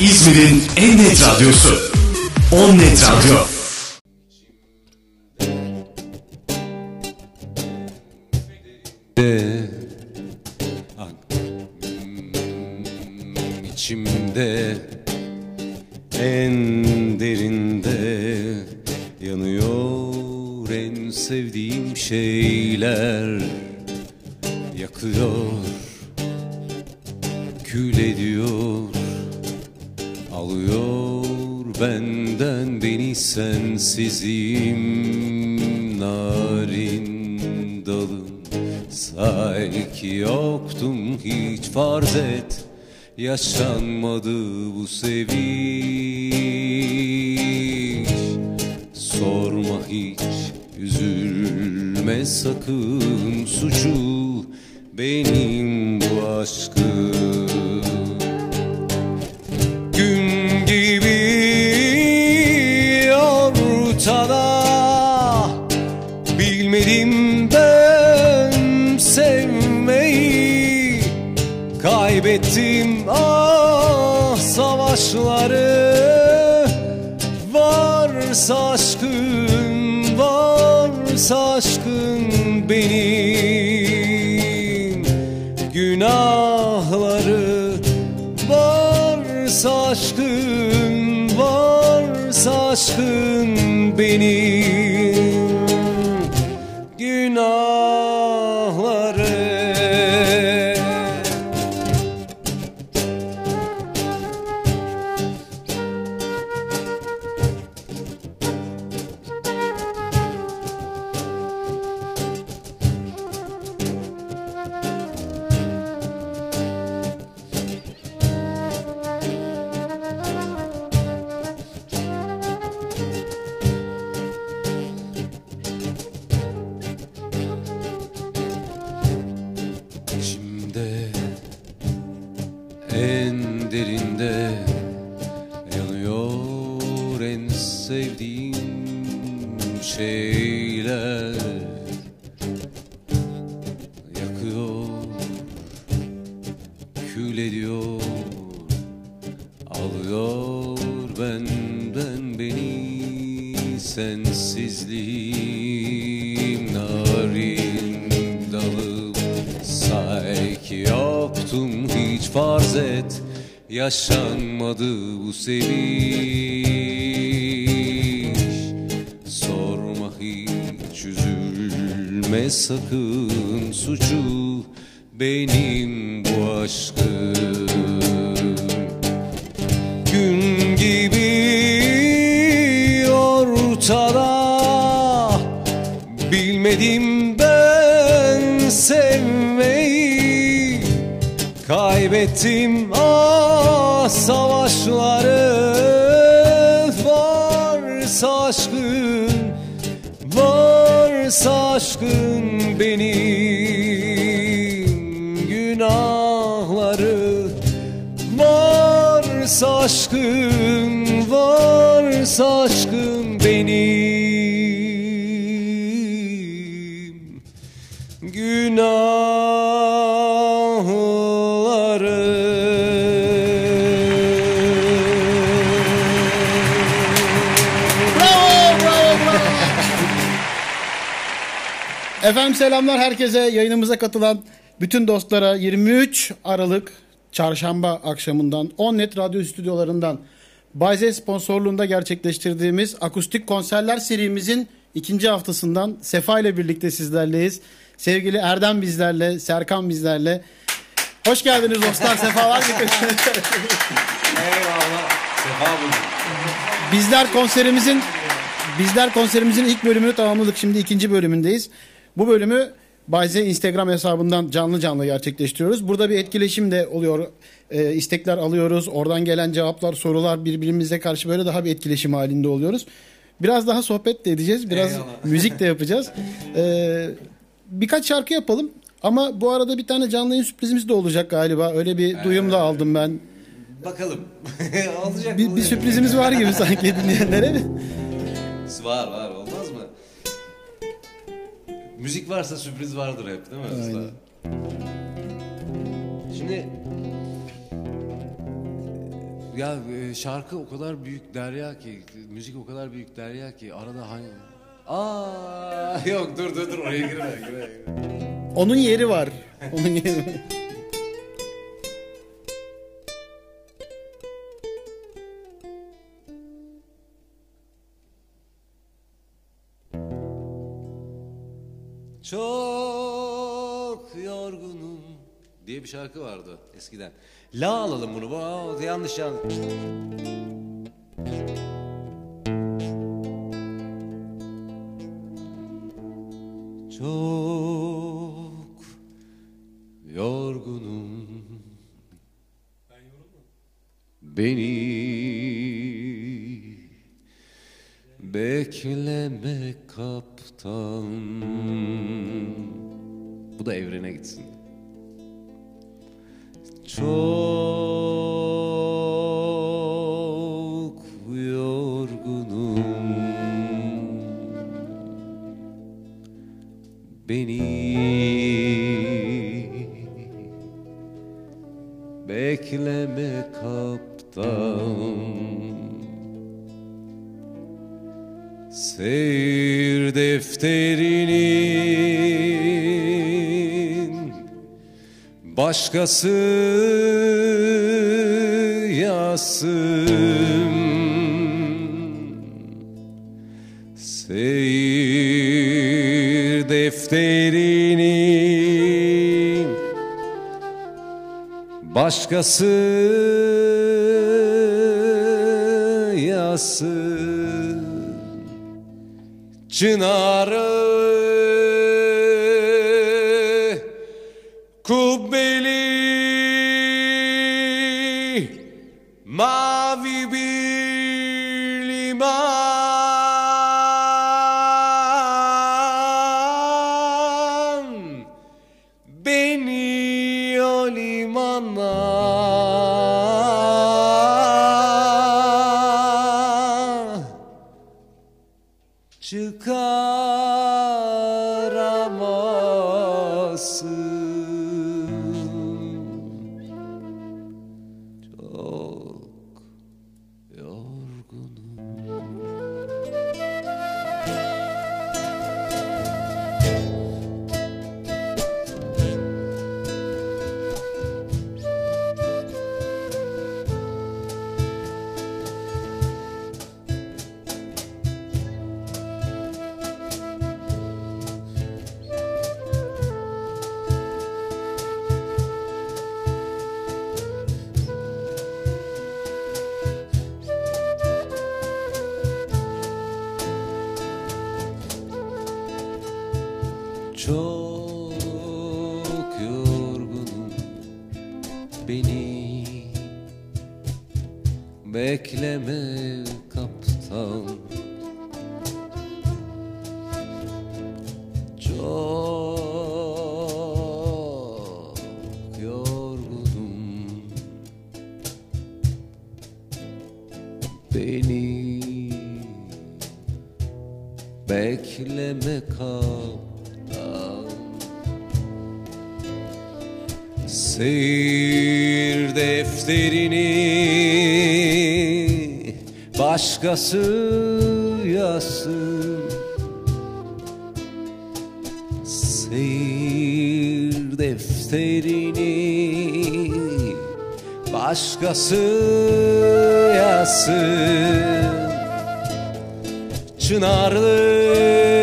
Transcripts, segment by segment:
İzmir'in en net radyosu. On Net Radyo. içimde en derinde yanıyor en sevdiğim şeyler yakıyor sensizim narin dalım sanki yoktum hiç farz et yaşanmadı bu sevinç. Sorma hiç üzülme sakın. Suçu benim bu aşkım yaşanmadı bu sevinç. Sorma hiç üzülme sakın suçu. Benim varsa aşkın benim. Günahları. Efendim selamlar herkese. Yayınımıza katılan bütün dostlara 23 Aralık çarşamba akşamından 10 net radyo stüdyolarından Bayze sponsorluğunda gerçekleştirdiğimiz akustik konserler serimizin ikinci haftasından Sefa ile birlikte sizlerleyiz. Sevgili Erdem bizlerle, Serkan bizlerle. Hoş geldiniz dostlar, sefalar getirdiniz. Eyvallah. Sefa bulduk. Bizler konserimizin bizler konserimizin ilk bölümünü tamamladık. Şimdi ikinci bölümündeyiz. Bu bölümü Bayze Instagram hesabından canlı canlı gerçekleştiriyoruz. Burada bir etkileşim de oluyor. Ee, istekler alıyoruz. Oradan gelen cevaplar, sorular birbirimize karşı böyle daha bir etkileşim halinde oluyoruz. Biraz daha sohbet de edeceğiz. Biraz müzik de yapacağız. Ee, birkaç şarkı yapalım. Ama bu arada bir tane canlı yayın sürprizimiz de olacak galiba. Öyle bir duyum da aldım ben. Bakalım. Olacak Bir, bir sürprizimiz var gibi sanki dinleyenlere. Var var? Müzik varsa sürpriz vardır hep değil mi? Aynen. Usta? Şimdi Ya e, şarkı o kadar büyük derya ki, müzik o kadar büyük derya ki arada hangi... Aa yok dur dur dur oraya girme girme. girme. Onun yeri var. Onun yeri. Çok yorgunum diye bir şarkı vardı eskiden. La alalım bunu. Aa, yanlış yanlış. Başkası yazsın Çınarı başkası yazsın Seyir defterini başkası yazsın. Çınarlı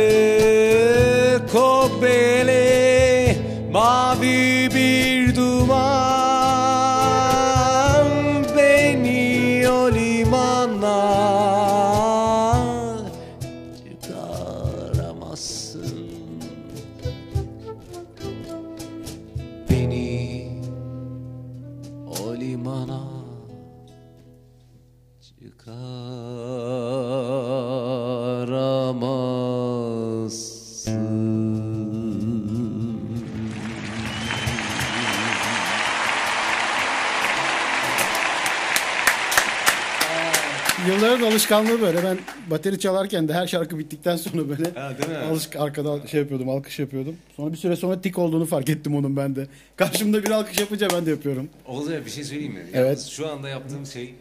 Alışkanlığı böyle. Ben bateri çalarken de her şarkı bittikten sonra böyle Ha, değil mi? alışk arkada şey yapıyordum, alkış yapıyordum. Sonra bir süre sonra tik olduğunu fark ettim onun ben de. Karşımda bir alkış yapınca ben de yapıyorum. Olcay bir şey söyleyeyim mi? Evet. Yalnız şu anda yaptığım şey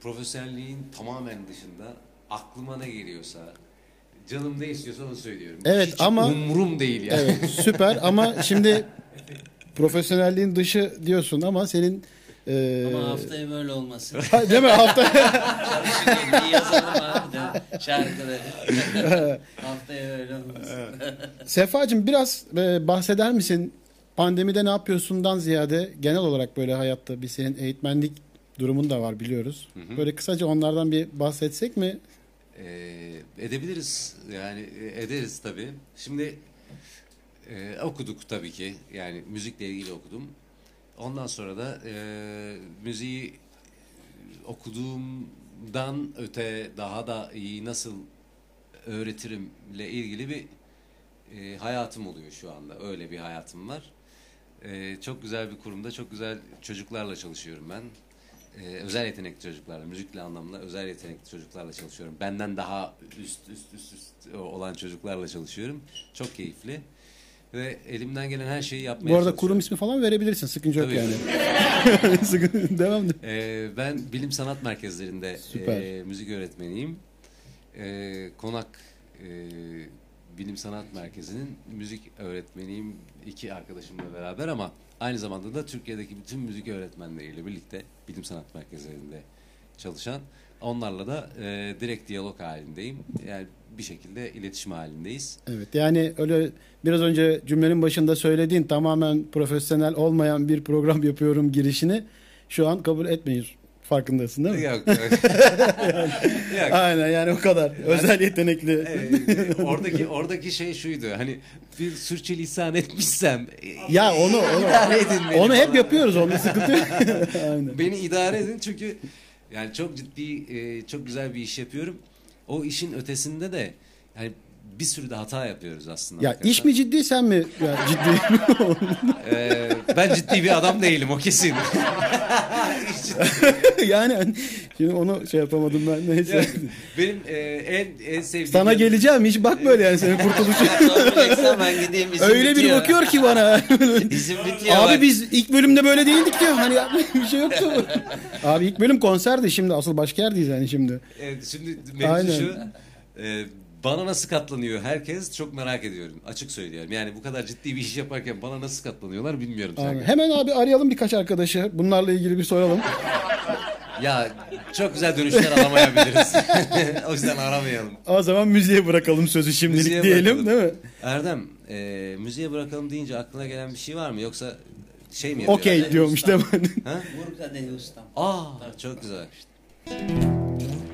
profesyonelliğin tamamen dışında aklıma ne geliyorsa canım ne istiyorsa onu söylüyorum. Evet, Hiç ama- umurum değil yani. Evet süper ama şimdi profesyonelliğin dışı diyorsun ama senin e, Ama haftaya böyle olmasın. Değil mi hafta Çalışın bir yazalım abi de şarkıları. haftaya öyle olmasın. Sefacığım biraz e, bahseder misin pandemide ne yapıyorsundan ziyade genel olarak böyle hayatta bir senin eğitmenlik durumun da var biliyoruz. Böyle kısaca onlardan bir bahsetsek mi? Ee, edebiliriz yani e, ederiz tabii. Şimdi e, okuduk tabii ki yani müzikle ilgili okudum. Ondan sonra da e, müziği okuduğumdan öte daha da iyi nasıl öğretirimle ilgili bir e, hayatım oluyor şu anda. Öyle bir hayatım var. E, çok güzel bir kurumda çok güzel çocuklarla çalışıyorum ben. E, özel yetenekli çocuklarla, müzikle anlamda özel yetenekli çocuklarla çalışıyorum. Benden daha üst üst üst üst olan çocuklarla çalışıyorum. Çok keyifli. Ve elimden gelen her şeyi yapmaya Bu arada kurum ismi falan verebilirsin. Sıkıntı yok Tabii. yani. Devam de. Ee, ben bilim sanat merkezlerinde Süper. e, müzik öğretmeniyim. Ee, Konak e, Bilim Sanat Merkezi'nin müzik öğretmeniyim iki arkadaşımla beraber ama aynı zamanda da Türkiye'deki bütün müzik öğretmenleriyle birlikte bilim sanat merkezlerinde çalışan onlarla da e, direkt diyalog halindeyim. Yani bir şekilde iletişim halindeyiz. Evet yani öyle biraz önce cümlenin başında söylediğin tamamen profesyonel olmayan bir program yapıyorum girişini şu an kabul etmeyiz. Farkındasın değil mi? Yok, yok. Yok. Aynen yani o kadar. Özel yetenekli. Ee, oradaki oradaki şey şuydu. Hani bir sürçülisan etmişsem e, Ya onu onu, idare edin beni onu hep falan. yapıyoruz. Onda sıkıntı yok. Aynen. Beni idare edin çünkü yani çok ciddi e, çok güzel bir iş yapıyorum. O işin ötesinde de yani bir sürü de hata yapıyoruz aslında. Ya hakikaten. iş mi ciddi sen mi ya ciddi? Ee, ben ciddi bir adam değilim o kesin. Yani şimdi onu şey yapamadım ben neyse. Yani benim e, en en sevdiğim Sana geleceğim hiç bak böyle yani senin kurtuluşun. Ben gideyim Öyle bir bakıyor ki bana. İzin bitiyor Abi bak. biz ilk bölümde böyle değildik diyor. Hani ya, bir şey yoktu. Abi ilk bölüm konserdi şimdi asıl başka yerdeyiz yani şimdi. Evet, şimdi mevzu Aynen. şu. e, bana nasıl katlanıyor herkes çok merak ediyorum. Açık söylüyorum. Yani bu kadar ciddi bir iş yaparken bana nasıl katlanıyorlar bilmiyorum. Serkan. Hemen abi arayalım birkaç arkadaşı. Bunlarla ilgili bir soralım. Ya çok güzel dönüşler alamayabiliriz. o yüzden aramayalım. O zaman müziğe bırakalım sözü şimdilik Müziğe diyelim bırakalım. değil mi? Erdem, e, müziğe bırakalım deyince aklına gelen bir şey var mı? Yoksa şey mi yapıyor? Okey diyormuş değil mi? Vur ustam. Aa, çok güzel. Söndürmüşüz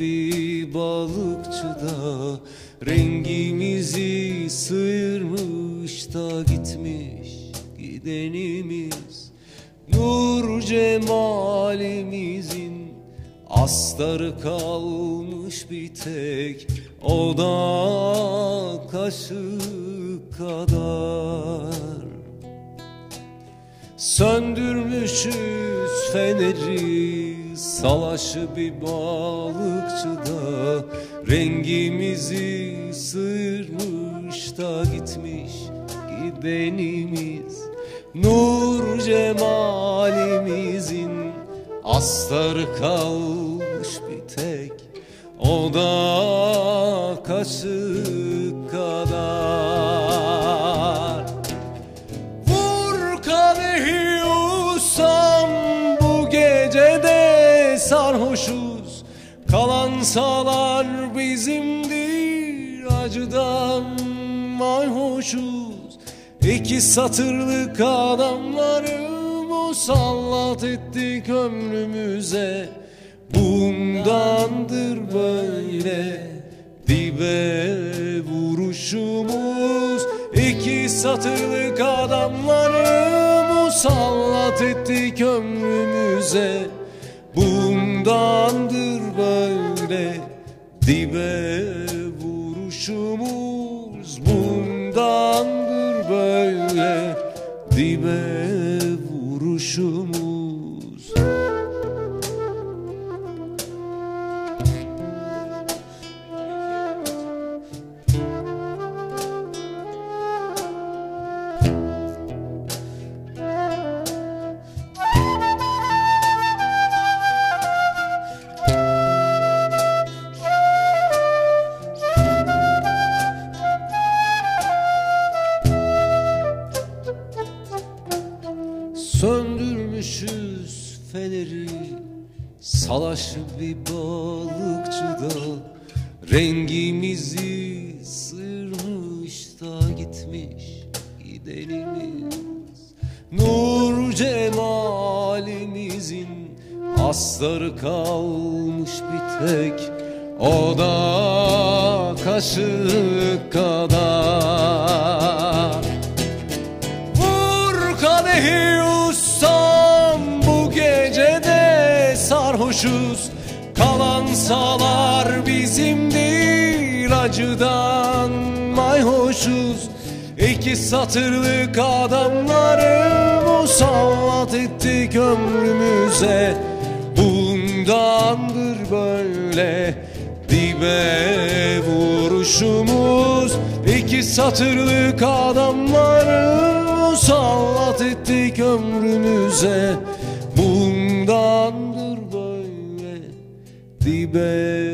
Bir balıkçıda Rengimizi sıyırmış da gitmiş gidenimiz. Nur cemalimizin Astarı kalmış bir tek O da kaşık kadar. Söndürmüşüz feneri Salaşı bir balıkçıda Rengimizi sıyırmış da gitmiş gidenimiz. Nur cemalimizin Astarı kalmış bir tek. O da kaşık kadar Sağlar bizimdir acıdan mayhoşuz. İki satırlık adamları musallat ettik ömrümüze. Bundandır böyle dibe vuruşumuz. İki satırlık adamları musallat ettik ömrümüze böyle gidenimiz Nur cemalimizin asları kalmış bir tek O da kaşık kadar. Vur kadehi ustam bu gecede sarhoşuz. Kalan salar bizimdir acıdan mayhoşuz İki satırlık adamları musallat ettik ömrümüze. Bundandır böyle dibe vuruşumuz. İki satırlık adamları musallat ettik ömrümüze. Bundandır böyle dibe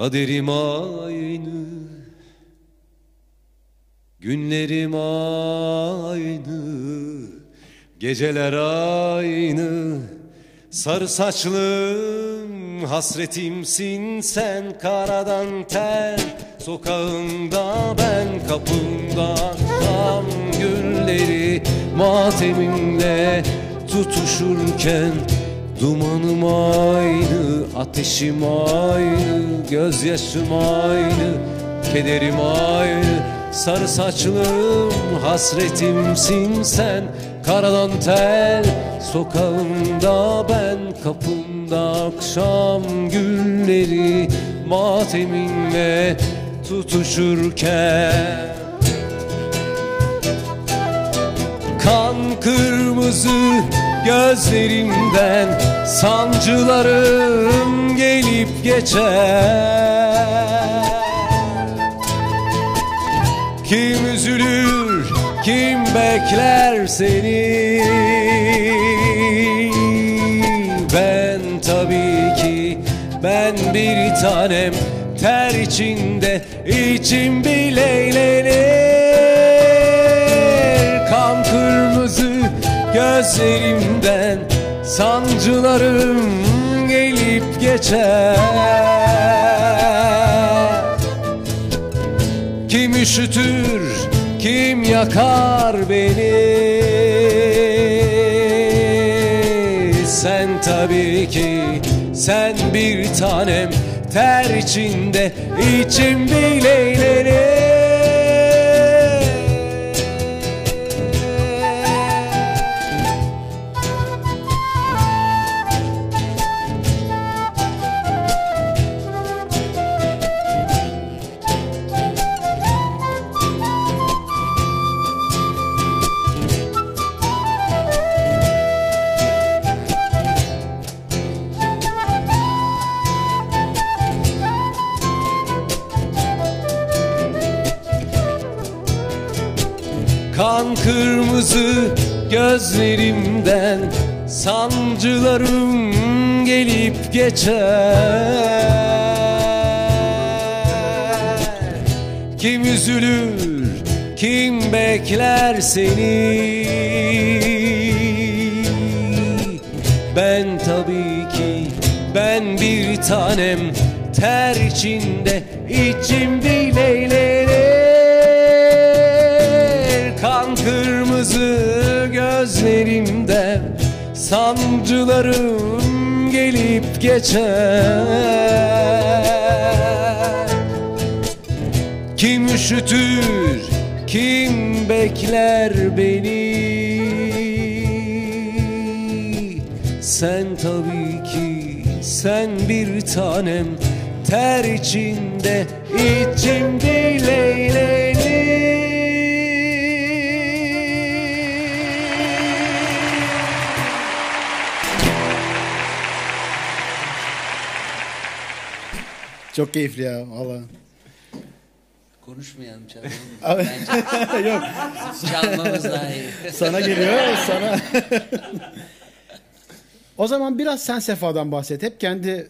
Kaderim aynı Günlerim aynı Geceler aynı. Sarı saçlım hasretimsin sen. Karadan tel sokağında ben. Kapında Tam gülleri matemimle tutuşurken Dumanım aynı, ateşim aynı, gözyaşım aynı, kederim aynı. Sarı saçlım hasretimsin sen, karadan tel sokağında ben kapımda akşam gülleri mateminle tutuşurken. Kan kırmızı gözlerimden sancılarım gelip geçer. Kim üzülür, kim bekler seni? Ben tabii ki, ben bir tanem Ter içinde içim bile gözlerimden Sancılarım gelip geçer. Kim üşütür, kim yakar beni? Sen tabii ki, sen bir tanem Ter içinde içim bile kırmızı gözlerimden Sancılarım gelip geçer. Kim üzülür, kim bekler seni? Ben tabii ki, ben bir tanem Ter içinde, içim dileyle gözlerimde Sancılarım gelip geçer. Kim üşütür, kim bekler beni? Sen tabii ki, sen bir tanem Ter içinde, içim dileylenir Çok keyifli ya valla. Konuşmayalım çalalım. Abi- Bence Yok çalmamız daha iyi. sana geliyor sana. o zaman biraz sen Sefa'dan bahset. Hep kendi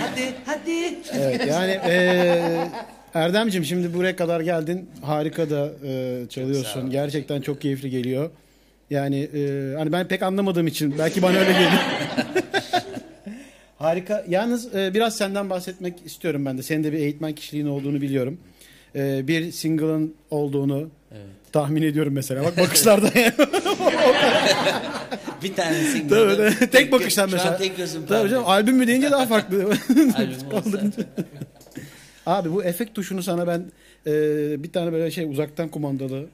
hadi hadi. Evet yani eee Erdemcim şimdi buraya kadar geldin. Harika da eee, çalıyorsun. Gerçekten çok keyifli geliyor. Yani eee, hani ben pek anlamadığım için belki bana öyle geliyor. Harika. Yalnız eee, biraz senden bahsetmek istiyorum ben de. Senin de bir eğitmen kişiliğin olduğunu biliyorum. Eee, bir single'ın olduğunu tahmin ediyorum mesela. Bak bakışlarda. Bir tanesi. Tabii, tabii. tek bakıştan Şu an mesela. tek gözüm Tabii canım, albüm mü deyince daha farklı. Albüm. Abi bu efekt tuşunu sana ben e, bir tane böyle şey uzaktan kumandalı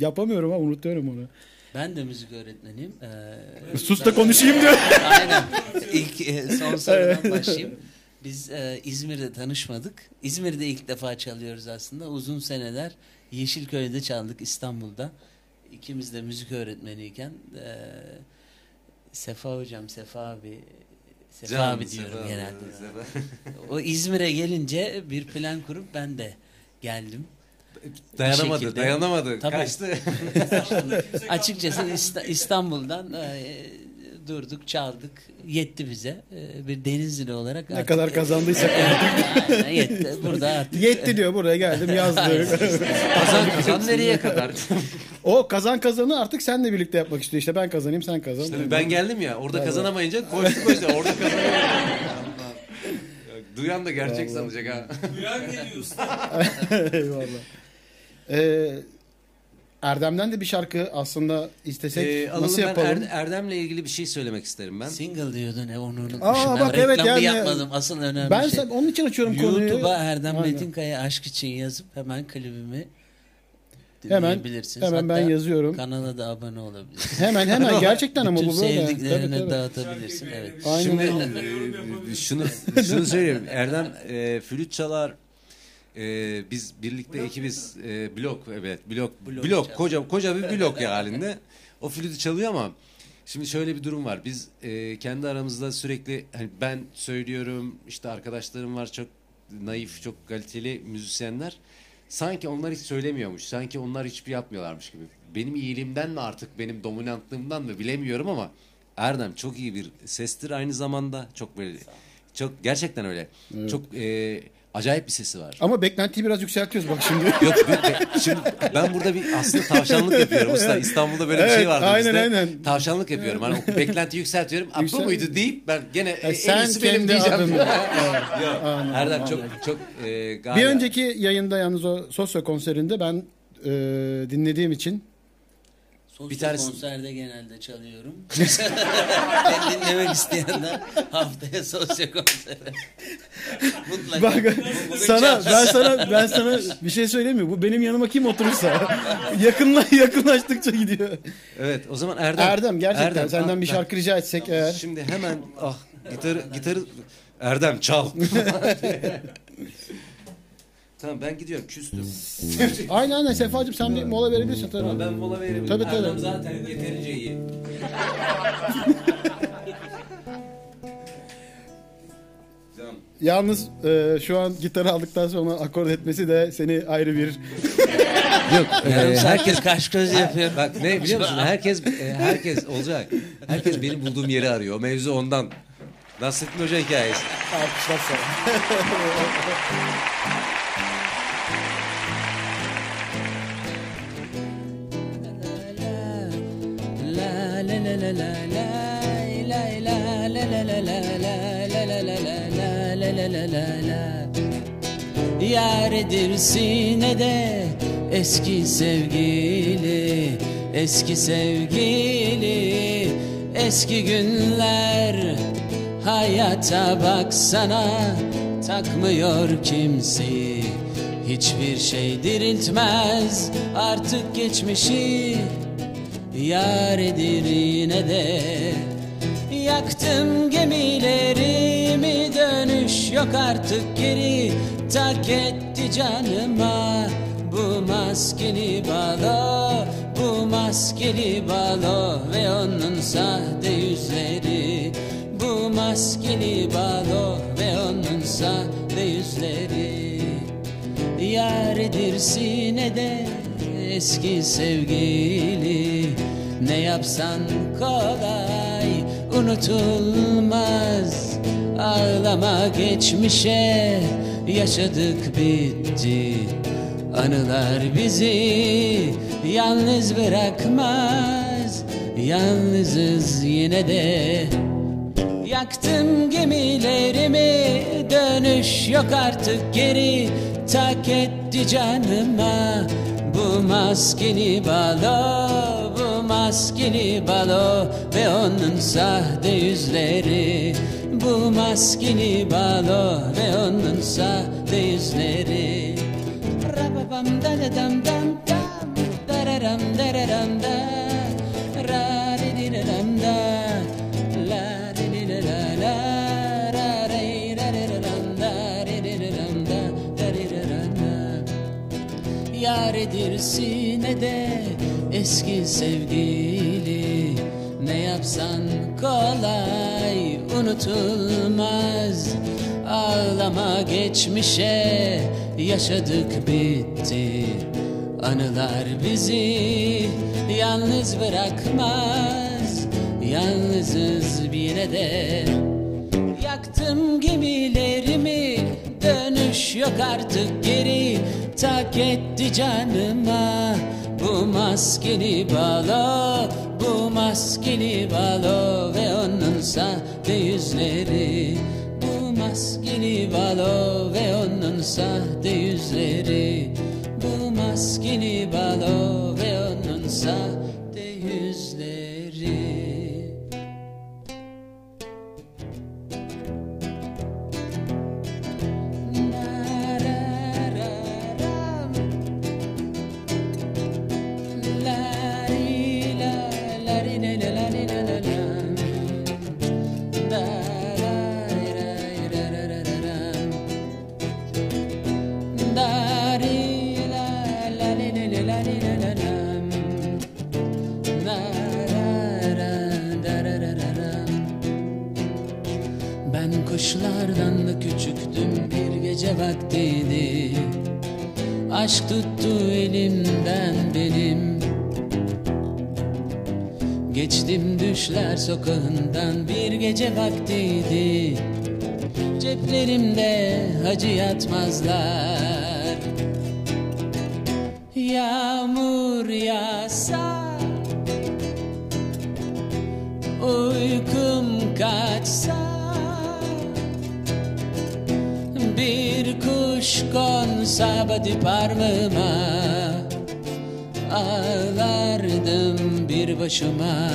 yapamıyorum ama unutuyorum onu. Ben de müzik öğretmeniyim. Ee, Sus da konuşayım diyor. Aynen. İlk e, son sorudan başlayayım. Biz e, İzmir'de tanışmadık. İzmir'de ilk defa çalıyoruz aslında. Uzun seneler Yeşilköy'de çaldık İstanbul'da. İkimiz de müzik öğretmeniyken e, Sefa hocam, Sefa abi Sefa Can, abi diyorum Sefa, genelde. Sefa. O İzmir'e gelince bir plan kurup ben de geldim. Dayanamadı, şekilde. dayanamadı. Tabii. Kaçtı. Açıkçası İsta- İstanbul'dan e, durduk, çaldık. Yetti bize. E, bir Denizli olarak ne artık- kadar kazandıysak. Aynen, yetti. Burada artık. Yetti diyor buraya geldim yazdı. kazan kazan nereye kadar? o kazan kazanı artık seninle birlikte yapmak istiyor. İşte ben kazanayım sen kazan. Tabii ben geldim ya orada kazanamayınca koştu koştu orada kazanıyor. Duyan da gerçek sanacak ha. Eyvallah. Ee, Erdem'den de bir şarkı aslında istesek Ee, alalım nasıl ben yapalım? Er- Erdem'le ilgili bir şey söylemek isterim ben. Single diyordun ne onu unutmuşum. Aa, ben bak evet reklamı yani- yapmadım. Asıl önemli ben şey. sen- onun için açıyorum konuyu. YouTube'a Erdem Aynen. Metinkaya aşk için yazıp hemen klibimi Hemen- dinleyebilirsiniz. hemen ben Hatta yazıyorum. Kanala da abone olabilirsiniz. Hemen hemen gerçekten ama bu böyle. sevdiklerine Tabii, tabii. dağıtabilirsin. Evet. Aynen Şimdi öyle. e, şunu şunu söyleyeyim. Erdem e, flüt çalar. E, biz birlikte ekibiz. E, blok evet blok Blok blok, koca koca bir blok ya halinde. O flütü çalıyor ama şimdi şöyle bir durum var. Biz e, kendi aramızda sürekli hani ben söylüyorum işte arkadaşlarım var çok naif çok kaliteli müzisyenler. Sanki onlar hiç söylemiyormuş. Sanki onlar hiçbir yapmıyorlarmış gibi. Benim iyiliğimden mi artık benim dominantlığımdan mı bilemiyorum ama Erdem çok iyi bir sestir aynı zamanda. Çok böyle çok gerçekten öyle. Çok e, acayip bir sesi var. Ama beklentiyi biraz yükseltiyoruz bak şimdi. Yok be- şimdi ben burada bir aslında tavşanlık yapıyorum usta. İstanbul'da böyle bir Evet, şey vardı aynen, bizde. aynen. Tavşanlık yapıyorum. Hani beklenti yükseltiyorum. "Aa, Yüksel- Bu muydu deyip ben gene en sen benim kendi diyeceğim. adını- Yok, Erdem çok çok e, Bir gayet- önceki yayında yalnız o Sosyo konserinde ben e, dinlediğim için Bir tanesi- konserde genelde çalıyorum. ben dinlemek isteyenler haftaya sosyo konseri. Mutlaka. bak bugün sana ben sana ben sana bir şey söyleyeyim mi? Bu benim yanıma kim oturursa yakınla yakınlaştıkça gidiyor. Evet o zaman Erdem. Erdem gerçekten Erdem, senden ah, bir şarkı rica etsek eğer. Şimdi hemen ah gitarı gitarı Erdem çal. tamam ben gidiyorum küstüm. Aynen aynen Sefacığım sen bir mola verebilirsin tabii. Ben mola veririm. Tabii, tabii. Erdem zaten yeterince iyi. Tamam. Yalnız e, şu an gitarı aldıktan sonra akord etmesi de seni ayrı bir Yok e, saattir herkes kaş göz yapıyor. Bak ne biliyor musun? Herkes e, herkes olacak. Herkes benim bulduğum yeri arıyor. O mevzu ondan. Nasrettin Hoca hikayesi. alkışlar sana. Yar edirsin de eski sevgili Eski sevgili. Eski günler Hayata baksana Takmıyor kimseyi. Hiçbir şey diriltmez Artık geçmişi. Yar edir yine de. Yaktım gemilerimi dönüş yok artık geri Tak etti canıma. Bu maskeli balo Bu maskeli balo ve onun sahte yüzleri. Bu maskeli balo ve onun sahte yüzleri. Yar edirsin de eski sevgili. Ne yapsan kolay unutulmaz. Ağlama geçmişe yaşadık bitti Anılar bizi yalnız bırakmaz. Yalnızız yine de. Yaktım gemilerimi dönüş yok artık geri. Tak etti canıma bu maskeli balo Bu maskeli balo ve onun sahte yüzleri Bu maskeli balo ve onun sahte yüzleri Rababam dadadam dam dam Dararam dararam da Ra di da dam da La di di da da la re da dam da Di di da dam da Da da dam da Yar edirsin de eski sevgili Ne yapsan kolay unutulmaz. Ağlama geçmişe yaşadık bitti. Anılar bizi yalnız bırakmaz. Yalnızız bir de. Yaktım gemilerimi dönüş yok artık geri. Tak etti canıma bu maskeli balo Bu maskeli balo ve onun sahte yüzleri. Bu maskeli balo ve onun sahte yüzleri. Bu maskeli balo ve onun sahte kuşlardan da küçüktüm bir gece vaktiydi. Aşk tuttu elimden benim. Geçtim düşler sokağından bir gece vaktiydi. Ceplerimde hacı yatmazlar. Yağmur yağsa Uykum kaçsa Bir kuş konsa body parmağıma Ağlardım bir başıma.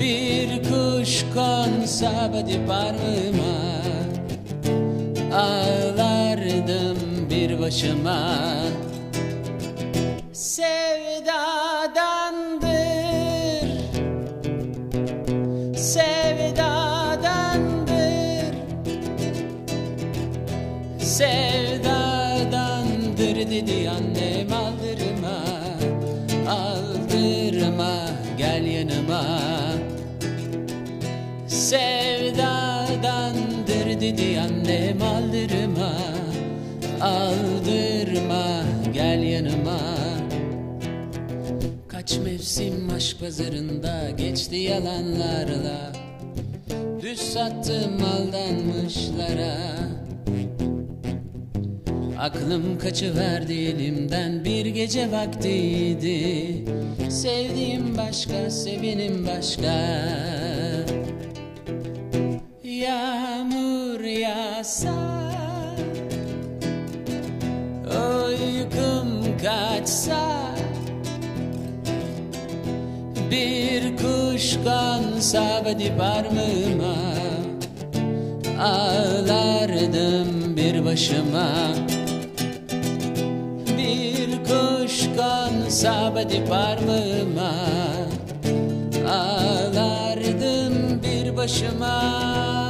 Bir kuş konsa body parmağıma Ağlardım bir başıma dedi annem aldırma Aldırma gel yanıma. Kaç mevsim aşk pazarında geçti yalanlarla. Düz sattım aldanmışlara. Aklım kaçıverdi elimden bir gece vaktiydi. Sevdiğim başka, sevenim başka yağsa Uykum kaçsa Bir kuş konsa bedi parmağıma Ağlardım bir başıma. Bir kuş konsa bedi parmağıma Ağlardım bir başıma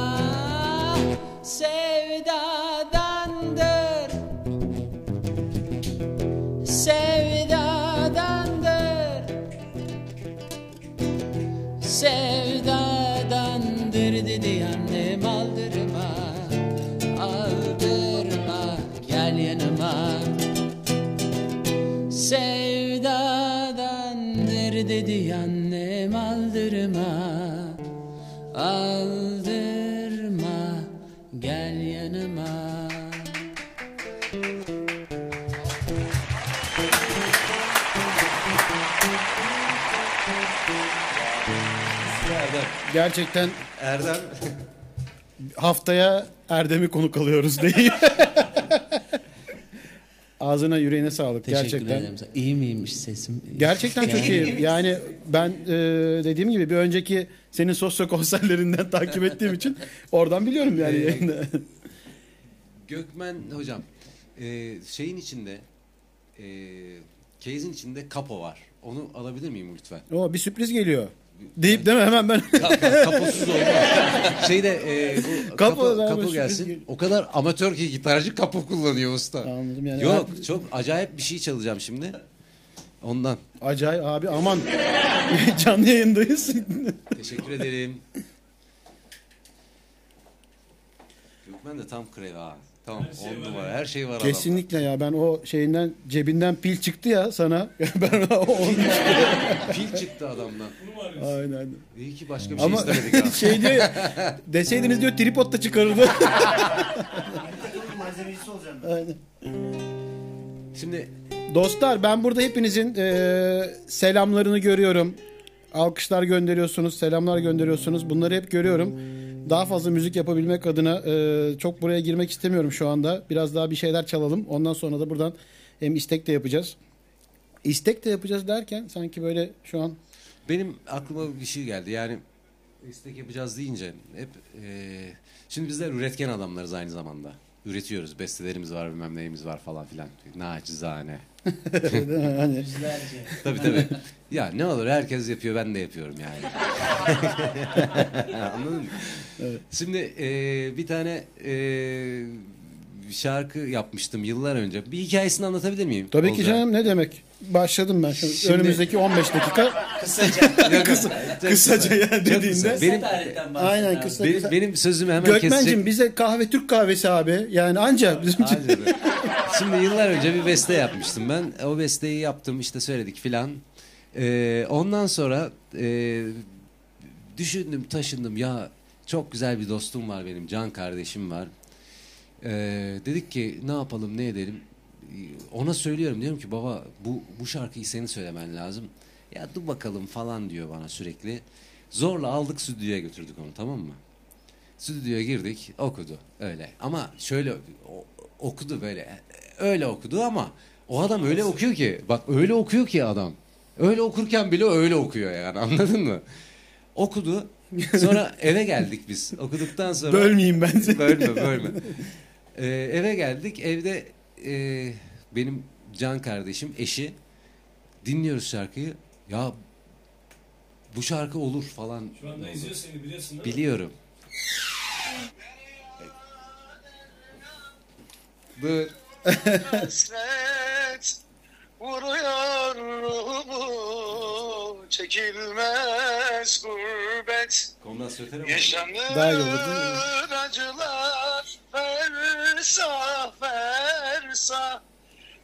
Aldırma gel yanıma Erdem. Gerçekten Erdem. haftaya Erdem'i konuk alıyoruz değil. Ağzına yüreğine sağlık Teşekkür gerçekten. ederim. İyi miymiş sesim? Gerçekten çok iyi. Yani ben e, dediğim gibi bir önceki senin sosyo konserlerinden takip ettiğim için oradan biliyorum yani Ee, yayında. Gökmen hocam e, şeyin içinde e, case'in içinde kapo var. Onu alabilir miyim lütfen? O bir sürpriz geliyor. Deyip değil mi hemen ben Ka- kaposuz olmaz. Şeyde e, bu kapo sürpriz gelsin. geliyor. O kadar amatör ki gitarcı kapo kullanıyor usta. anladım yani. Yok çok acayip bir şey çalacağım şimdi. Ondan. Acayip abi aman canlı yayındayız. Teşekkür ederim. Gökmen de tam krev ha. Tamam on numara. Her şey var adamda. Kesinlikle ya ben o şeyinden cebinden pil çıktı ya sana. ben o Pil çıktı adamdan. aynen. İyi ki başka bir şey Ama istemedik ha. şey diyor ya, deseydiniz diyor tripod da çıkarırdı. Malzemecisi olacağım. Aynen. Şimdi Dostlar ben burada hepinizin e, selamlarını görüyorum. Alkışlar gönderiyorsunuz, selamlar gönderiyorsunuz. Bunları hep görüyorum. Daha fazla müzik yapabilmek adına e, çok buraya girmek istemiyorum şu anda. Biraz daha bir şeyler çalalım. Ondan sonra da buradan hem istek de yapacağız. İstek de yapacağız derken sanki böyle şu an benim aklıma bir şey geldi. Yani istek yapacağız deyince hep e, şimdi bizler üretken adamlarız aynı zamanda. Üretiyoruz. Bestelerimiz var, bilmem neyimiz var falan filan. Naçizane. hani Tabii tabii. ya ne olur herkes yapıyor ben de yapıyorum yani. Anladın mı? Şimdi e, bir tane e, şarkı yapmıştım yıllar önce. Bir hikayesini anlatabilir miyim? tabii ki Olcay? canım ne demek? Başladım ben. Şimdi Şimdi- önümüzdeki 15 dakika yok. Çok kısaca yani dediğinde. kısa. Benim, aynen kısa benim, kısa. benim sözümü hemen kesecek. Gökmen'cim bize kahve Türk kahvesi abi. Yani anca bizim için. Şimdi yıllar önce bir beste yapmıştım ben. O besteyi yaptım işte söyledik filan. Ee, ondan sonra e, düşündüm taşındım ya çok güzel bir dostum var benim can kardeşim var. Ee, dedik ki ne yapalım ne edelim. Ona söylüyorum diyorum ki baba bu bu şarkıyı senin söylemen lazım. Ya dur bakalım falan diyor bana sürekli. Zorla aldık stüdyoya götürdük onu tamam mı? Stüdyoya girdik okudu öyle ama şöyle o- okudu böyle öyle okudu ama o adam öyle okuyor ki bak öyle okuyor ki adam öyle okurken bile öyle okuyor yani anladın mı? Okudu sonra eve geldik biz okuduktan sonra Bölmeyeyim ben seni. bölme bölme Ee, eve geldik evde e, benim can kardeşim eşi dinliyoruz şarkıyı ya bu şarkı olur falan Şu anda izliyor seni biliyorsun değil mi? Biliyorum. Dur. Hasret vuruyor ruhumu çekilmez gurbet yaşanır acılar fersah fersah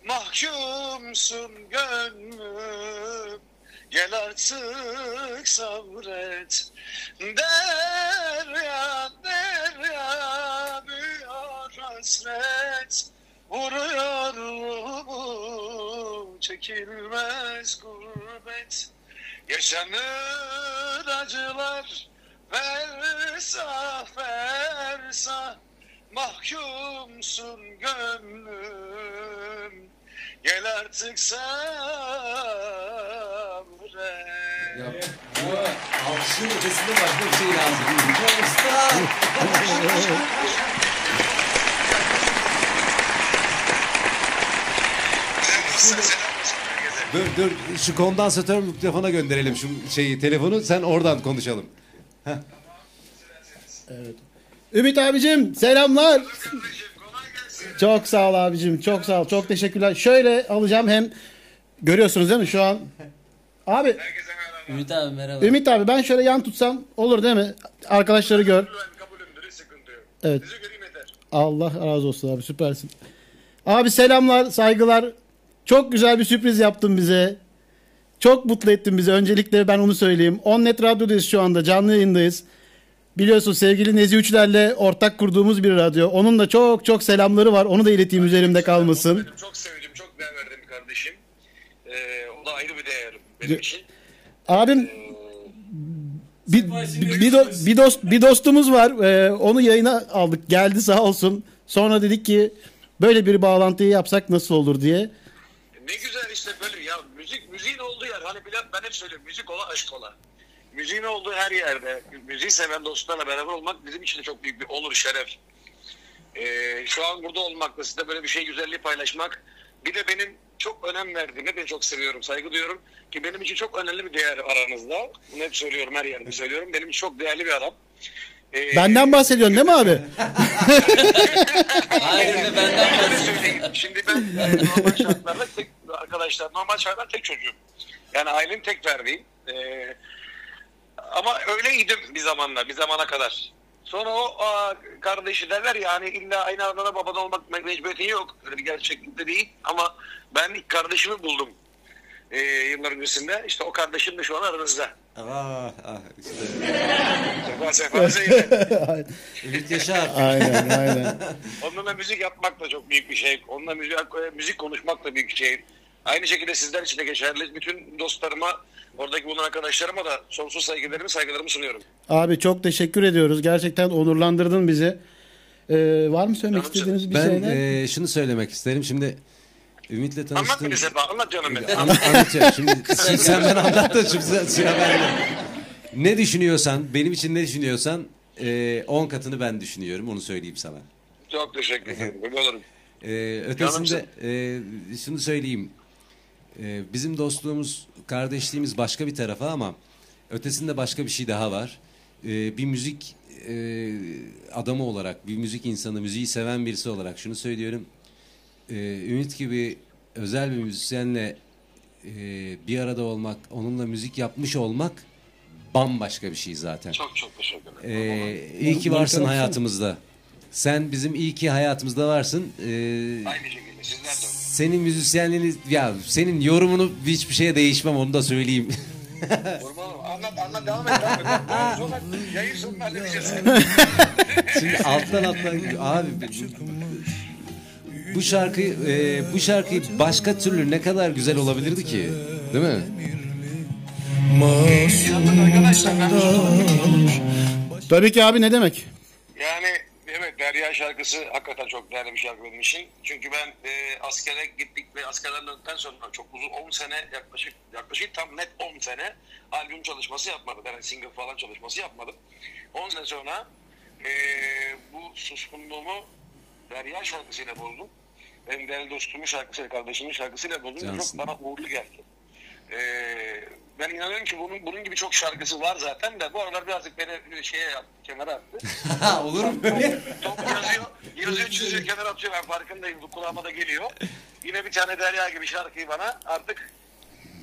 mahkumsun gönlüm. Gel artık sabret. Derya derya büyüyor hasret. Vuruyor mu çekilmez gurbet. Yaşanır acılar. Fersah fersah mahkumsun gönlüm gel artık sabret Bu alkışın ötesinde başka bir şey lazım. Usta! Dur dur şu kondansatör mikrofona gönderelim şu şeyi telefonu sen oradan konuşalım. Ümit abicim selamlar. Çok sağ ol abicim. Çok sağ ol. Çok teşekkürler. Şöyle alacağım hem görüyorsunuz değil mi şu an? Abi. Ümit abi merhaba. Ümit abi ben şöyle yan tutsam olur değil mi? Arkadaşları gör. Evet. Allah razı olsun abi süpersin. Abi selamlar, saygılar. Çok güzel bir sürpriz yaptın bize. Çok mutlu ettin bizi. Öncelikle ben onu söyleyeyim. Onnet Radyo'dayız şu anda. Canlı yayındayız. Biliyorsun sevgili Nezi Üçler'le ortak kurduğumuz bir radyo. Onun da çok çok selamları var. Onu da ileteyim üzerimde kalmasın. Benim çok sevdiğim, çok değer verdiğim kardeşim. Ee, o da ayrı bir değer benim için. Abim bir, bir, bir, do- bir dost bir dostumuz var. Ee, onu yayına aldık. Geldi sağ olsun. Sonra dedik ki böyle bir bağlantıyı yapsak nasıl olur diye. Ne güzel işte böyle ya müzik müziğin olduğu yer hani Bilal ben hep söylüyorum müzik ola aşk ola. Müziğin olduğu her yerde müziği seven dostlarla beraber olmak bizim için de çok büyük bir onur şeref. Ee, şu an burada olmakla size böyle bir şey güzelliği paylaşmak bir de benim çok önem verdiğim hepinizi çok seviyorum saygı duyuyorum ki benim için çok önemli bir değer aranızda. Bunu hep söylüyorum her yerde söylüyorum. Benim için çok değerli bir adam. Ee, Benden bahsediyorsun değil mi abi? Hayır be benden Şöyle bahsediyor. söyleyeyim. Şimdi ben normal şartlarda tek, arkadaşlar normal şartlarda tek çocuğum. Yani ailenin tek verdiğim. E, ama öyleydim bir zamanlar, bir zamana kadar. Sonra o a, kardeşi derler ya hani illa aynı anada babadan olmak me- mecburiyetin yok. Öyle bir gerçeklikte değil. Ama ben ilk kardeşimi buldum. E, yıllar öncesinde. İşte o kardeşim de şu an aranızda. Ah, ah işte. Sefa sefa. Ümit Yaşar. aynen aynen. Onunla müzik yapmak da çok büyük bir şey. Onunla müzik, müzik konuşmak da büyük bir şey. Aynı şekilde sizler için de geçerli. Bütün dostlarıma, oradaki bulunan arkadaşlarıma da sonsuz saygılarımı, saygılarımı sunuyorum. Abi çok teşekkür ediyoruz. Gerçekten onurlandırdın bizi. Ee, var mı söylemek Canım, istediğiniz bir Ben şeyler? e, şunu söylemek isterim. Şimdi Ümit'le Anlat tanıştım. bir Sefa, anlat canım benim. An- anlatacağım. Şimdi, sen ben anlat da şimdi sıra- sıra bende. Ne düşünüyorsan, benim için ne düşünüyorsan 10 katını ben düşünüyorum. Onu söyleyeyim sana. Çok teşekkür ederim. Böyle olurum. Ee, ötesinde e, şunu söyleyeyim. Ee, bizim dostluğumuz, kardeşliğimiz başka bir tarafa ama ötesinde başka bir şey daha var. Ee, bir müzik e, adamı olarak, bir müzik insanı, müziği seven birisi olarak şunu söylüyorum. Ee, Ümit gibi özel bir müzisyenle e, bir arada olmak, onunla müzik yapmış olmak bambaşka bir şey zaten. Çok çok teşekkür ederim. Ee, iyi ki varsın hayatımızda. Sen bizim iyi ki hayatımızda varsın. Ee, Aynı şekilde sizler de. Senin müzisyenliğini ya senin yorumunu hiçbir şeye değişmem onu da söyleyeyim. Olayım. Anlat anlat devam et. Devam et. Yayın sonunda halledeceğiz. Şimdi alttan alttan abi bu şarkı e, bu şarkıyı başka türlü ne kadar güzel olabilirdi ki, değil mi? Ben Tabii ki abi ne demek? Yani evet Derya şarkısı hakikaten çok değerli bir şarkı benim için. Çünkü ben e, askere gittik ve askerden döndükten sonra çok uzun 10 sene yaklaşık yaklaşık tam net 10 sene albüm çalışması yapmadım. Yani single falan çalışması yapmadım. 10 sene sonra e, bu suskunluğumu Derya şarkısıyla buldum. Benim değerli dostumun şarkısıyla, kardeşimin şarkısıyla Cansın. Çok bana uğurlu geldi. E, ben inanıyorum ki bunun bunun gibi çok şarkısı var zaten de bu aralar birazcık beni şeye attı, kenara attı. Olur mu böyle? Top yazıyor, yazıyor, çiziyor, kenara atıyor. Ben farkındayım. Bu kulağıma da geliyor. Yine bir tane Derya gibi şarkıyı bana artık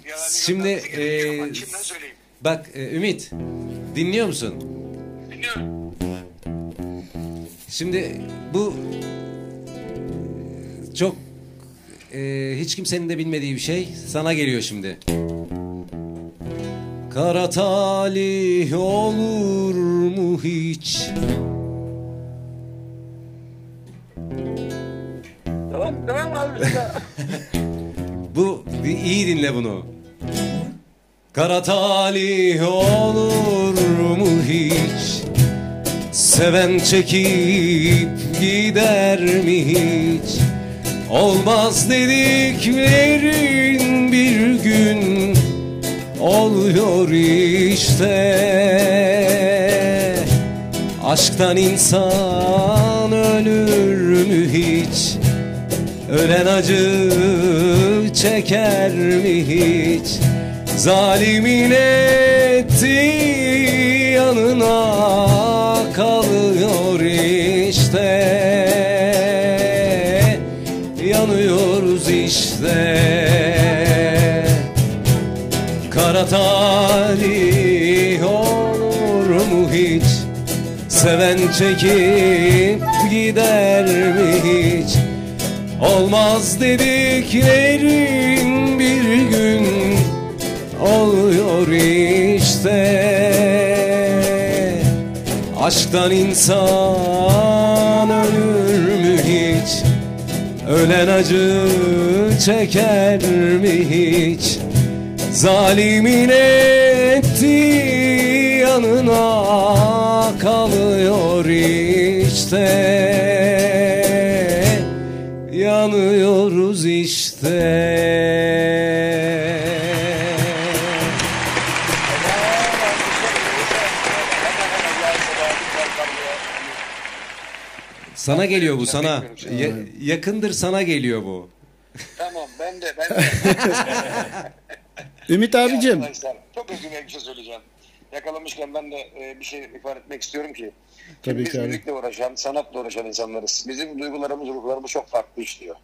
yani Şimdi, gerekiyor. e, söyleyeyim. Bak e, Ümit dinliyor musun? Dinliyorum. Şimdi bu çok e, hiç kimsenin de bilmediği bir şey sana geliyor şimdi. Kara talih olur mu hiç? Tamam. Tamam abi? Bu iyi dinle bunu. Kara talih olur mu hiç? Seven çekip gider mi hiç? Olmaz dediklerin bir gün oluyor işte. Aşktan insan ölür mü hiç? Ölen acı çeker mi hiç? Zalimin etti yanına kalıyor işte. Seven çekip gider mi hiç? Olmaz dediklerin bir gün oluyor işte. Aşktan insan ölür mü hiç? Ölen acı çeker mi hiç? Zalimin etti yanına kalıyor işte Yanıyoruz işte Sana geliyor bu sana. Ya- yakındır sana geliyor bu. tamam ben de ben de. Ümit abicim. Çok özür dilerim bir şey söyleyeceğim. Yakalamışken ben de e, bir şey ifade etmek istiyorum ki. Tabii biz ki abi. müzikle uğraşan, sanatla uğraşan insanlarız. Bizim duygularımız, ruhlarımız çok farklı işliyor.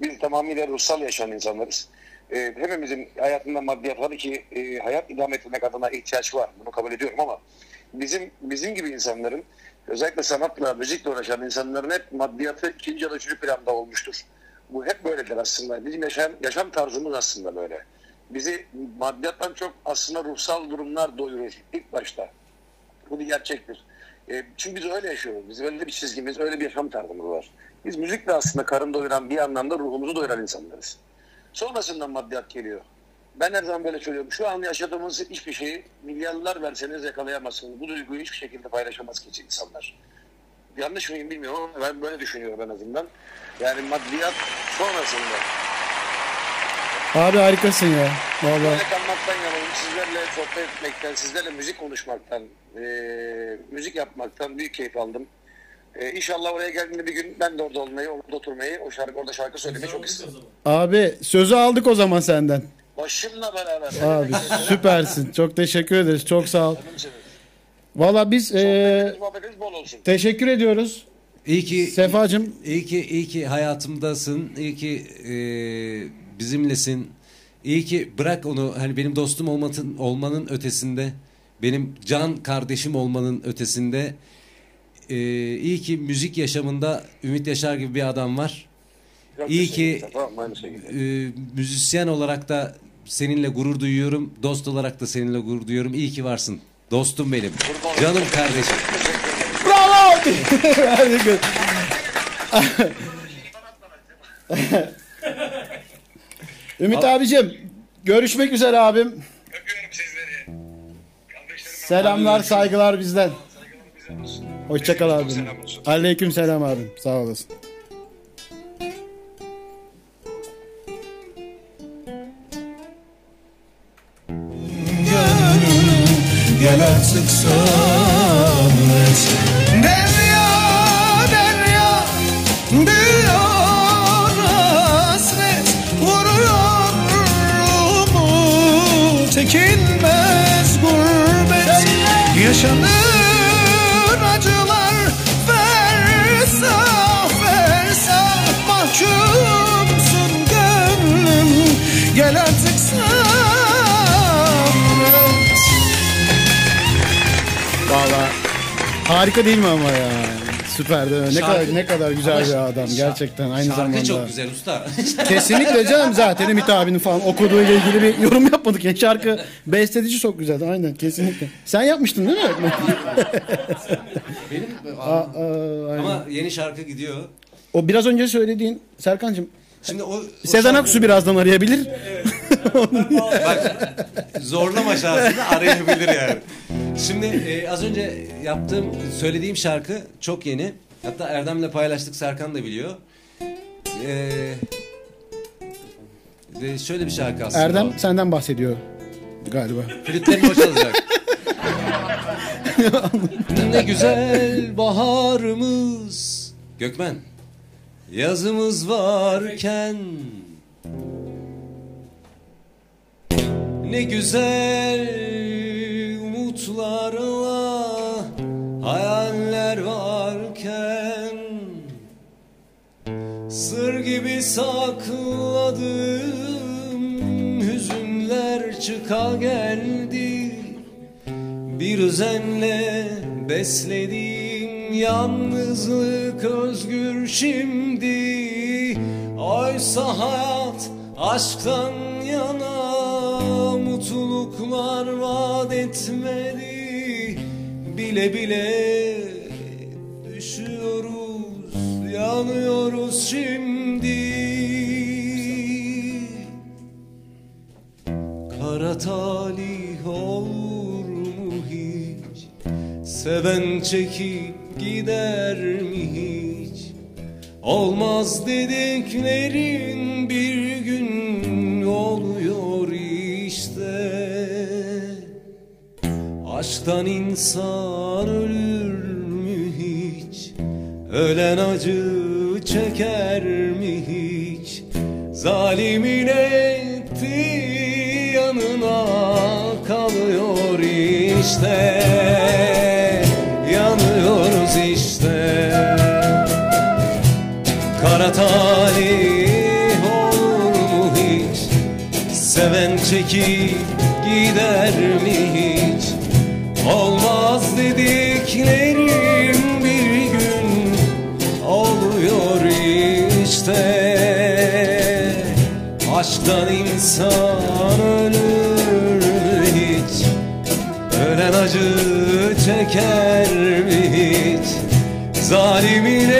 Biz tamamıyla ruhsal yaşayan insanlarız. E, hepimizin hayatında maddiyat var ki e, hayat idame ettirmek adına ihtiyaç var. Bunu kabul ediyorum ama bizim bizim gibi insanların özellikle sanatla, müzikle uğraşan insanların hep maddiyatı ikinci ya da üçüncü planda olmuştur. Bu hep böyledir aslında. Bizim yaşam, yaşam tarzımız aslında böyle. Bizi maddiyattan çok aslında ruhsal durumlar doyurur ilk başta. Bu bir gerçektir. E, çünkü biz öyle yaşıyoruz. Biz öyle bir çizgimiz, öyle bir yaşam tarzımız var. Biz müzikle aslında karın doyuran bir anlamda ruhumuzu doyuran insanlarız. Sonrasında maddiyat geliyor. Ben her zaman böyle söylüyorum. Şu an yaşadığımız hiçbir şeyi milyarlar verseniz yakalayamazsınız. Bu duyguyu hiçbir şekilde paylaşamaz ki insanlar. Yanlış mıyım bilmiyorum ama ben böyle düşünüyorum en azından. Yani maddiyat sonrasında. Abi harikasın ya. Vallahi. Böyle kalmaktan yanayım. Sizlerle sohbet etmekten, sizlerle müzik konuşmaktan, eee, müzik yapmaktan büyük keyif aldım. Eee inşallah oraya geldiğinde bir gün ben de orada olmayı, orada oturmayı, o şarkı, orada şarkı söylemeyi çok isterim. Abi sözü aldık o zaman senden. Başımla beraber. Abi süpersin. Çok teşekkür ederiz. Çok sağ ol. Valla biz e, Sohbetiniz, bol olsun. teşekkür ediyoruz. İyi ki Sefacım iyi ki iyi ki hayatımdasın. İyi ki e, bizimlesin. İyi ki bırak onu hani benim dostum olmanın olmanın ötesinde, benim can kardeşim olmanın ötesinde. E, iyi ki müzik yaşamında Ümit Yaşar gibi bir adam var. Çok İyi ki e, müzisyen olarak da seninle gurur duyuyorum. Dost olarak da seninle gurur duyuyorum. İyi ki varsın. Dostum benim. Canım kardeşim. bravo. Ümit abicim görüşmek üzere abim. Öpüyorum sizleri. Kardeşlerim, Selamlar saygılar bizden. olsun. Hoşçakal abim. selam. Aleyküm selam abim. Sağ olasın. Gel artık sabret Derya derya Diyor ruhumu Çekinmez gurbet. Yaşanır acılar Fersah fersah Mahkumsun gönlüm Gel artık sabret Valla harika değil mi ama ya? Süper değil mi? Ne Şarkı- kadar ne kadar güzel Ama bir adam şarkı- gerçekten aynı Şarkı zamanda. çok güzel usta. Kesinlikle canım zaten Ümit abinin falan okuduğuyla ilgili bir yorum yapmadık ya. Şarkı bestedici çok güzeldi aynen kesinlikle. Sen yapmıştın değil mi? Benim Aa, aa, aynen. ama yeni şarkı gidiyor. O biraz önce söylediğin Serkan'cığım Şimdi o, o Sezen şarkı- Aksu birazdan arayabilir. Zorlama şarkısını arayabilir yani. Şimdi e, az önce yaptığım, söylediğim şarkı çok yeni. Hatta Erdem'le paylaştık, Serkan da biliyor. E, de şöyle bir şarkı aslında. Erdem o. senden bahsediyor galiba. Flütlerini o çalacak. ne güzel baharımız. Gökmen. Yazımız varken Ne güzel umutlarla hayaller varken Sır gibi sakladığım hüzünler çıka geldi. Bir özenle beslediğim yalnızlık özgür şimdi. Oysa hayat aşktan yana mutluluklar vaat etmedi. Bile bile düşüyoruz, yanıyoruz şimdi. Kara talih olur mu hiç? Seven çekip gider mi hiç? Olmaz dediklerin bir Aşktan insan ölür mü hiç? Ölen acı çeker mi hiç? Zalimin etti yanına kalıyor işte. Yanıyoruz işte. Kara talih Aşktan insan ölür hiç? Ölen acı çeker mi hiç? Zalimin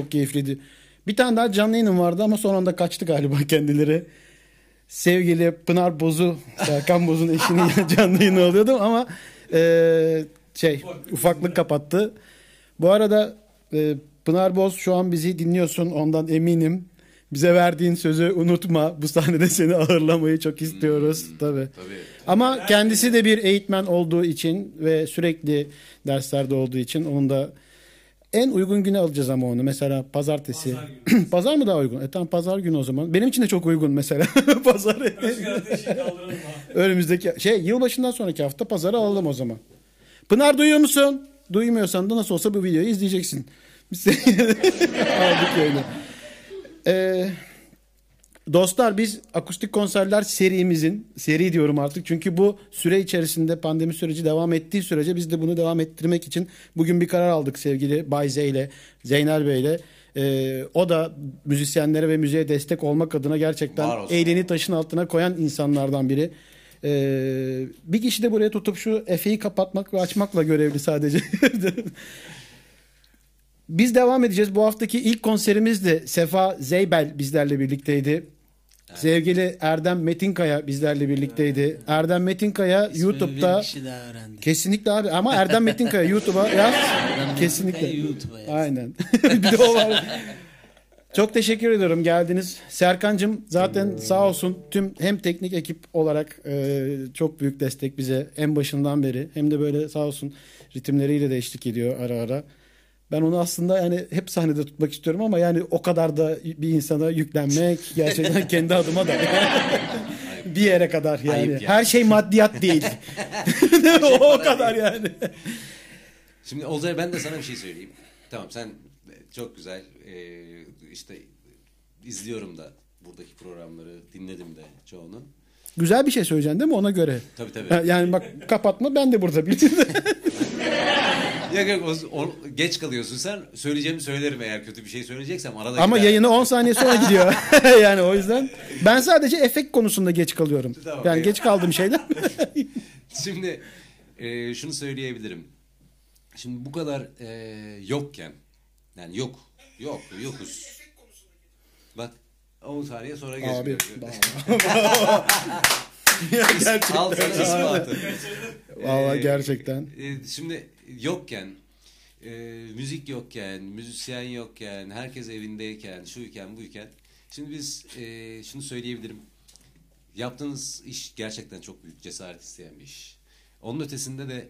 Çok keyifliydi. Bir tane daha canlı yayınım vardı ama son anda kaçtı galiba kendileri. Sevgili Pınar Bozu, Serkan Boz'un eşinin canlı yayını alıyordum ama e, şey ufaklık kapattı. Bu arada e, Pınar Boz şu an bizi dinliyorsun ondan eminim. Bize verdiğin sözü unutma. Bu sahnede seni ağırlamayı çok istiyoruz. Tabii. Ama kendisi de bir eğitmen olduğu için ve sürekli derslerde olduğu için onun da en uygun güne alacağız ama onu. Mesela pazartesi. Pazar, mı daha uygun? E tamam pazar günü o zaman. Benim için de çok uygun mesela. pazar. Önümüzdeki şey yılbaşından sonraki hafta pazarı alalım o zaman. Pınar duyuyor musun? Duymuyorsan da nasıl olsa bu videoyu izleyeceksin. Biz aldık öyle. Ee, dostlar biz akustik konserler serimizin seri diyorum artık çünkü bu süre içerisinde pandemi süreci devam ettiği sürece biz de bunu devam ettirmek için bugün bir karar aldık sevgili Bay Z ile Zeynel Bey ile. Ee, o da müzisyenlere ve müziğe destek olmak adına gerçekten elini taşın altına koyan insanlardan biri. Ee, bir kişi de buraya tutup şu Efe'yi kapatmak ve açmakla görevli sadece. Biz devam edeceğiz. Bu haftaki ilk konserimiz de Sefa Zeybel bizlerle birlikteydi. Sevgili Erdem Metinkaya bizlerle birlikteydi. Erdem Metinkaya İsmini YouTube'da kesinlikle abi ama Erdem Metinkaya YouTube'a yaz. Erdem kesinlikle. YouTube'a yaz. Aynen. bir de o var. Çok teşekkür ediyorum geldiniz. Serkancığım zaten sağ olsun tüm hem teknik ekip olarak e, çok büyük destek bize en başından beri hem de böyle sağ olsun ritimleriyle de eşlik ediyor ara ara. Ben onu aslında yani hep sahnede tutmak istiyorum ama yani o kadar da bir insana yüklenmek gerçekten kendi adıma da bir yere kadar yani. Ayıp ya. Her şey maddiyat değil. Mi? o kadar yani. Şimdi Olcay ben de sana bir şey söyleyeyim. Tamam sen çok güzel e, işte izliyorum da buradaki programları dinledim de çoğunu. Güzel bir şey söyleyeceksin değil mi ona göre? Tabii tabii. Yani bak kapatma ben de burada bildim. Yok yok o- o- geç kalıyorsun sen. Söyleyeceğimi söylerim eğer kötü bir şey söyleyeceksem arada Ama gider. yayını 10 saniye sonra gidiyor. yani o yüzden ben sadece efekt konusunda geç kalıyorum. Tamam, yani iyi. geç kaldığım şeyden. Şimdi e, şunu söyleyebilirim. Şimdi bu kadar e, yokken yani yok yok yokuz. Bak 10 saniye sonra Abi. geçmiyor. Al sana ispatı. Vallahi Ee, gerçekten. e, şimdi yokken e, müzik yokken, müzisyen yokken, herkes evindeyken, şuyken, buyken. Şimdi biz e, şunu söyleyebilirim. Yaptığınız iş gerçekten çok büyük cesaret isteyen bir iş. Onun ötesinde de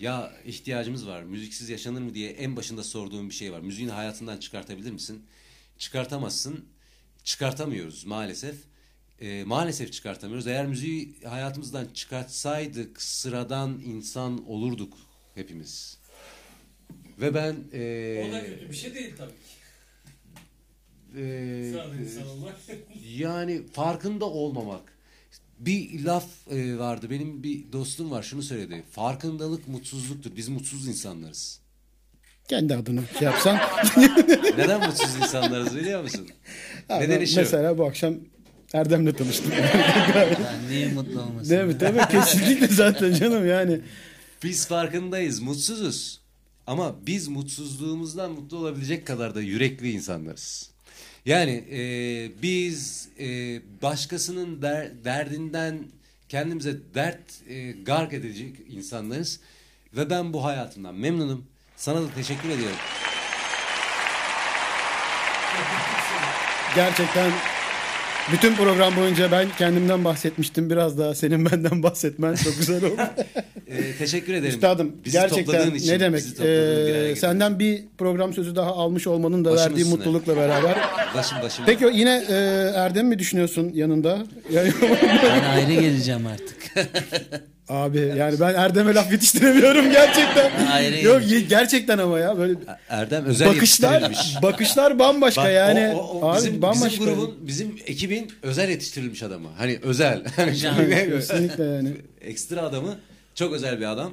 ya ihtiyacımız var, müziksiz yaşanır mı diye en başında sorduğum bir şey var. Müziğin hayatından çıkartabilir misin? Çıkartamazsın. Çıkartamıyoruz maalesef. E, maalesef çıkartamıyoruz. Eğer müziği hayatımızdan çıkartsaydık sıradan insan olurduk hepimiz. Ve ben e, O da kötü bir şey değil tabii ki. e, yani farkında olmamak. Bir laf e, vardı. Benim bir dostum var şunu söyledi. Farkındalık mutsuzluktur. Biz mutsuz insanlarız. Kendi adına şey yapsan. Neden mutsuz insanlarız biliyor musun? Nedeni şu. Mesela bu akşam Erdem'le tanıştım. Yani niye mutlu olmasın? Değil mi? Tabii kesinlikle zaten canım yani. Biz farkındayız, mutsuzuz. Ama biz mutsuzluğumuzdan mutlu olabilecek kadar da yürekli insanlarız. Yani e, biz e, başkasının der- derdinden kendimize dert e, gark edecek insanlarız. Ve ben bu hayatımdan memnunum. Sana da teşekkür ediyorum. Gerçekten bütün program boyunca ben kendimden bahsetmiştim. Biraz daha senin benden bahsetmen çok güzel oldu. E, teşekkür ederim. Üstadım Bizi gerçekten için, ne demek? getirdin. senden bir program sözü daha almış olmanın da Başım verdiği üstüne. mutlulukla beraber. Başım başım. Peki yine e, Erdem mi düşünüyorsun yanında? Yani, Ben ayrı geleceğim artık. abi yani ben Erdem'e laf yetiştiremiyorum gerçekten. Yok gerçekten ama ya böyle Erdem özel bakışlar yetiştirilmiş. bakışlar bambaşka Bak, yani. o, o, o abi bizim, bambaşka. bizim grubun, bizim ekibin özel yetiştirilmiş adamı. Hani özel. Kesinlikle yani. Ekstra adamı. Çok özel bir adam.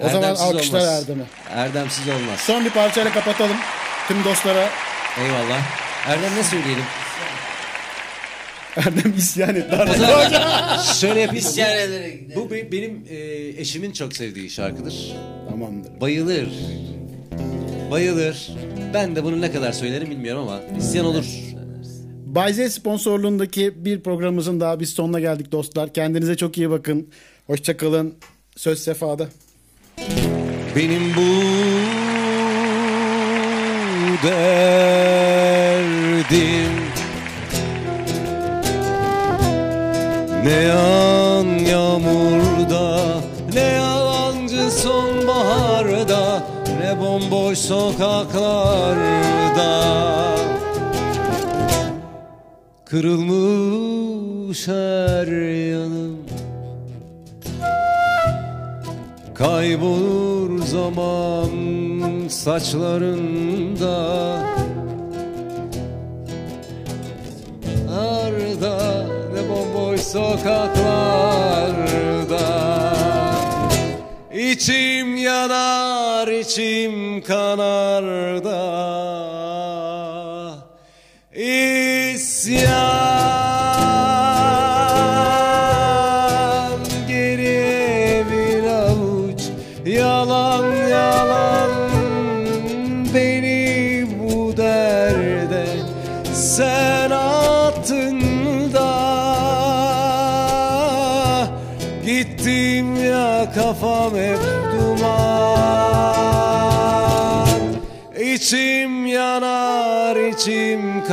O zaman Erdemsiz alkışlar olmaz. Erdem'e. Erdemsiz olmaz. Son bir parçayla kapatalım. Tüm dostlara Eyvallah. Erdem ne söyleyelim? Erdem isyan etti. Şöyle yapayım. İsyan ederek. Bu be- benim e, eşimin çok sevdiği şarkıdır. Tamamdır. Bayılır. Bayılır. Ben de bunu ne kadar söylerim bilmiyorum ama isyan olur. Bay Z sponsorluğundaki bir programımızın daha biz sonuna geldik dostlar. Kendinize çok iyi bakın. Hoşçakalın. Söz sefada. Benim bu derdim Ne yağan yağmurda Ne yalancı sonbaharda Ne bomboş sokaklarda. Kırılmış her yanım. Kaybolur zaman saçlarında sokaklarda. İçim yanar, içim kanar da içim